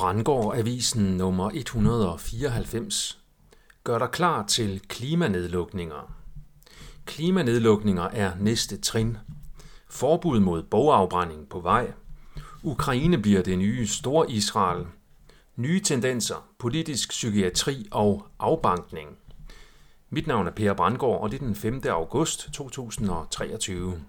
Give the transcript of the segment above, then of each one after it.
Brandgård Avisen nummer 194 Gør dig klar til klimanedlukninger. Klimanedlukninger er næste trin. Forbud mod bogafbrænding på vej. Ukraine bliver det nye store Israel. Nye tendenser, politisk psykiatri og afbankning. Mit navn er Per Brandgård, og det er den 5. august 2023.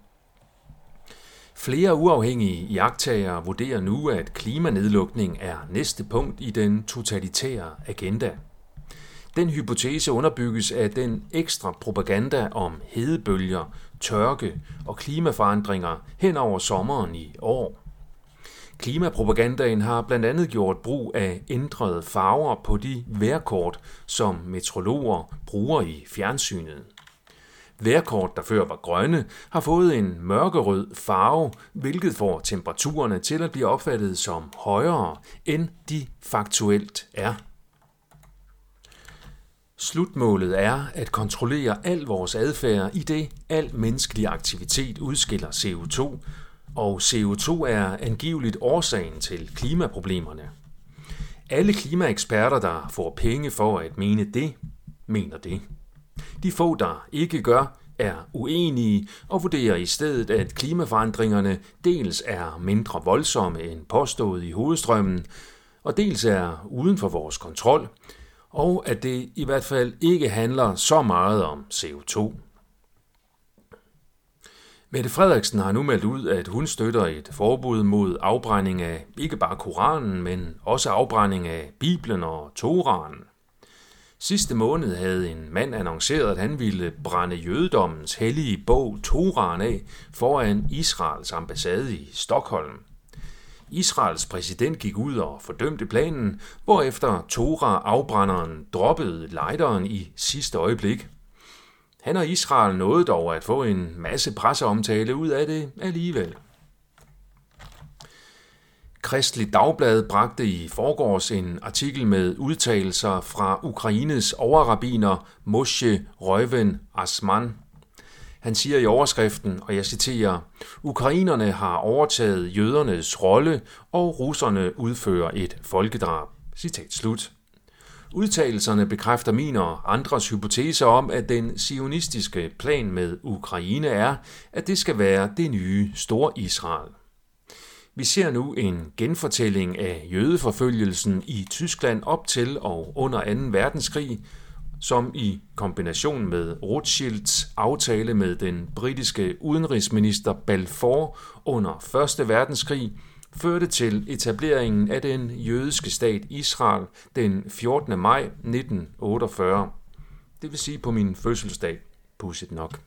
Flere uafhængige iagtagere vurderer nu, at klimanedlukning er næste punkt i den totalitære agenda. Den hypotese underbygges af den ekstra propaganda om hedebølger, tørke og klimaforandringer hen over sommeren i år. Klimapropagandaen har blandt andet gjort brug af ændrede farver på de vejrkort, som metrologer bruger i fjernsynet. Vejrkort, der før var grønne, har fået en mørkerød farve, hvilket får temperaturerne til at blive opfattet som højere, end de faktuelt er. Slutmålet er at kontrollere al vores adfærd i det al menneskelig aktivitet udskiller CO2, og CO2 er angiveligt årsagen til klimaproblemerne. Alle klimaeksperter, der får penge for at mene det, mener det. De få, der ikke gør, er uenige og vurderer i stedet, at klimaforandringerne dels er mindre voldsomme end påstået i hovedstrømmen, og dels er uden for vores kontrol, og at det i hvert fald ikke handler så meget om CO2. Mette Frederiksen har nu meldt ud, at hun støtter et forbud mod afbrænding af ikke bare Koranen, men også afbrænding af Bibelen og Toranen. Sidste måned havde en mand annonceret, at han ville brænde jødedommens hellige bog Toran af foran Israels ambassade i Stockholm. Israels præsident gik ud og fordømte planen, hvorefter Tora-afbrænderen droppede lejderen i sidste øjeblik. Han og Israel nåede dog at få en masse presseomtale ud af det alligevel. Kristelig Dagblad bragte i forgårs en artikel med udtalelser fra Ukraines overrabiner Moshe Røven Asman. Han siger i overskriften, og jeg citerer, Ukrainerne har overtaget jødernes rolle, og russerne udfører et folkedrab. Citat slut. Udtalelserne bekræfter min og andres hypoteser om, at den sionistiske plan med Ukraine er, at det skal være det nye store Israel. Vi ser nu en genfortælling af jødeforfølgelsen i Tyskland op til og under 2. verdenskrig, som i kombination med Rothschilds aftale med den britiske udenrigsminister Balfour under 1. verdenskrig førte til etableringen af den jødiske stat Israel den 14. maj 1948. Det vil sige på min fødselsdag, pudsigt nok.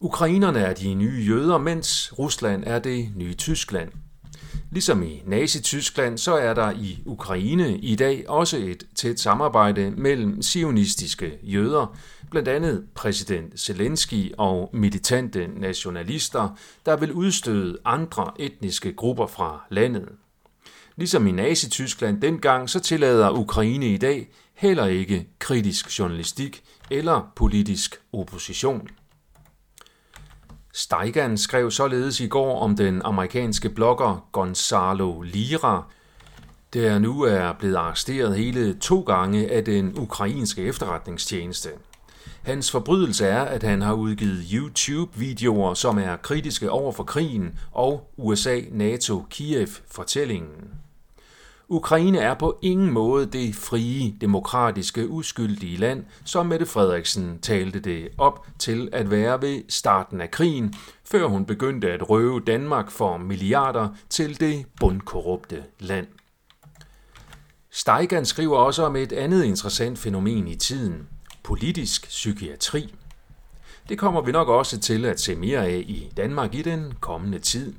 Ukrainerne er de nye jøder, mens Rusland er det nye Tyskland. Ligesom i Nazi-Tyskland, så er der i Ukraine i dag også et tæt samarbejde mellem sionistiske jøder, blandt andet præsident Zelensky og militante nationalister, der vil udstøde andre etniske grupper fra landet. Ligesom i Nazi-Tyskland dengang, så tillader Ukraine i dag heller ikke kritisk journalistik eller politisk opposition. Steigan skrev således i går om den amerikanske blogger Gonzalo Lira, der nu er blevet arresteret hele to gange af den ukrainske efterretningstjeneste. Hans forbrydelse er, at han har udgivet YouTube-videoer, som er kritiske over for krigen og USA-NATO-Kiev-fortællingen. Ukraine er på ingen måde det frie, demokratiske, uskyldige land, som Mette Frederiksen talte det op til at være ved starten af krigen, før hun begyndte at røve Danmark for milliarder til det bundkorrupte land. Steigan skriver også om et andet interessant fænomen i tiden, politisk psykiatri. Det kommer vi nok også til at se mere af i Danmark i den kommende tid.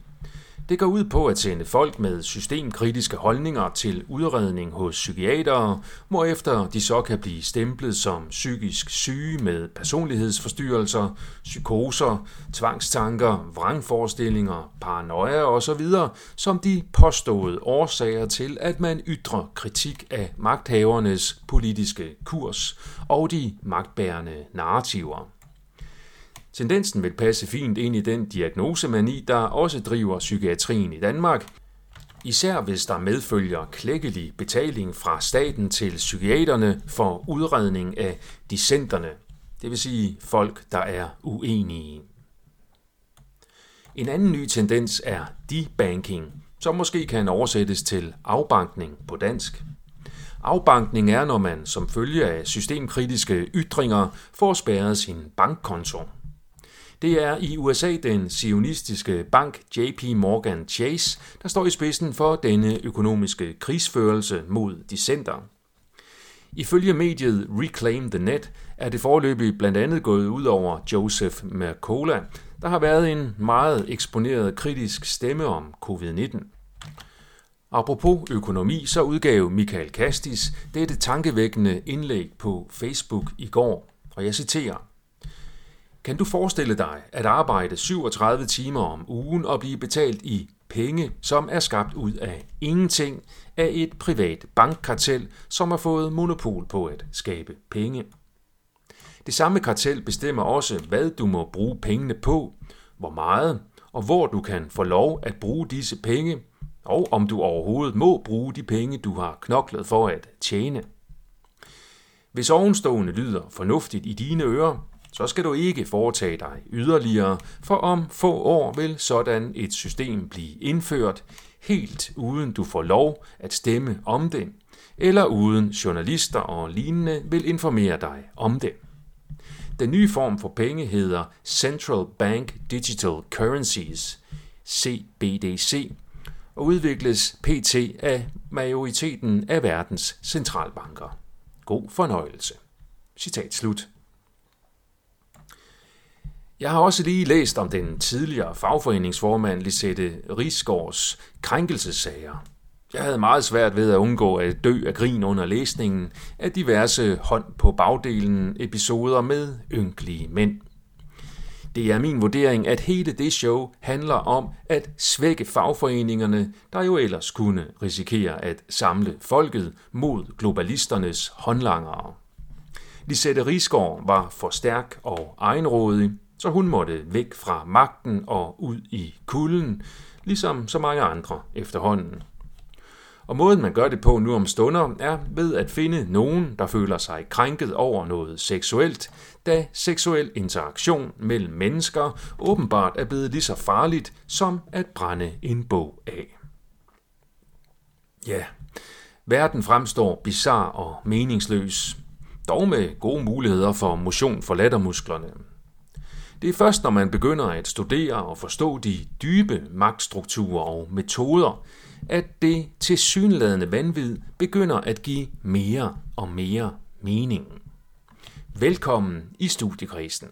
Det går ud på at sende folk med systemkritiske holdninger til udredning hos psykiatere, hvorefter de så kan blive stemplet som psykisk syge med personlighedsforstyrrelser, psykoser, tvangstanker, vrangforestillinger, paranoia osv., som de påståede årsager til, at man ytrer kritik af magthavernes politiske kurs og de magtbærende narrativer. Tendensen vil passe fint ind i den diagnosemani, der også driver psykiatrien i Danmark, Især hvis der medfølger klækkelig betaling fra staten til psykiaterne for udredning af dissenterne, det vil sige folk, der er uenige. En anden ny tendens er debanking, som måske kan oversættes til afbankning på dansk. Afbankning er, når man som følge af systemkritiske ytringer får spærret sin bankkonto. Det er i USA den sionistiske bank JP Morgan Chase, der står i spidsen for denne økonomiske krigsførelse mod dissenter. Ifølge mediet Reclaim the Net er det forløbig blandt andet gået ud over Joseph Mercola, der har været en meget eksponeret kritisk stemme om covid-19. Apropos økonomi, så udgav Michael Kastis dette tankevækkende indlæg på Facebook i går, og jeg citerer. Kan du forestille dig at arbejde 37 timer om ugen og blive betalt i penge, som er skabt ud af ingenting af et privat bankkartel, som har fået monopol på at skabe penge? Det samme kartel bestemmer også, hvad du må bruge pengene på, hvor meget og hvor du kan få lov at bruge disse penge, og om du overhovedet må bruge de penge, du har knoklet for at tjene. Hvis ovenstående lyder fornuftigt i dine ører, så skal du ikke foretage dig yderligere, for om få år vil sådan et system blive indført, helt uden du får lov at stemme om det, eller uden journalister og lignende vil informere dig om det. Den nye form for penge hedder Central Bank Digital Currencies, CBDC, og udvikles pt. af majoriteten af verdens centralbanker. God fornøjelse. Citat slut. Jeg har også lige læst om den tidligere fagforeningsformand Lisette Risgaards krænkelsessager. Jeg havde meget svært ved at undgå at dø af grin under læsningen af diverse hånd på bagdelen episoder med ynkelige mænd. Det er min vurdering, at hele det show handler om at svække fagforeningerne, der jo ellers kunne risikere at samle folket mod globalisternes håndlangere. Lisette Risgaard var for stærk og egenrådig, så hun måtte væk fra magten og ud i kulden, ligesom så mange andre efterhånden. Og måden man gør det på nu om stunder er ved at finde nogen, der føler sig krænket over noget seksuelt, da seksuel interaktion mellem mennesker åbenbart er blevet lige så farligt som at brænde en bog af. Ja, verden fremstår bizar og meningsløs, dog med gode muligheder for motion for lattermusklerne. Det er først, når man begynder at studere og forstå de dybe magtstrukturer og metoder, at det tilsyneladende vanvid begynder at give mere og mere mening. Velkommen i studiekredsen.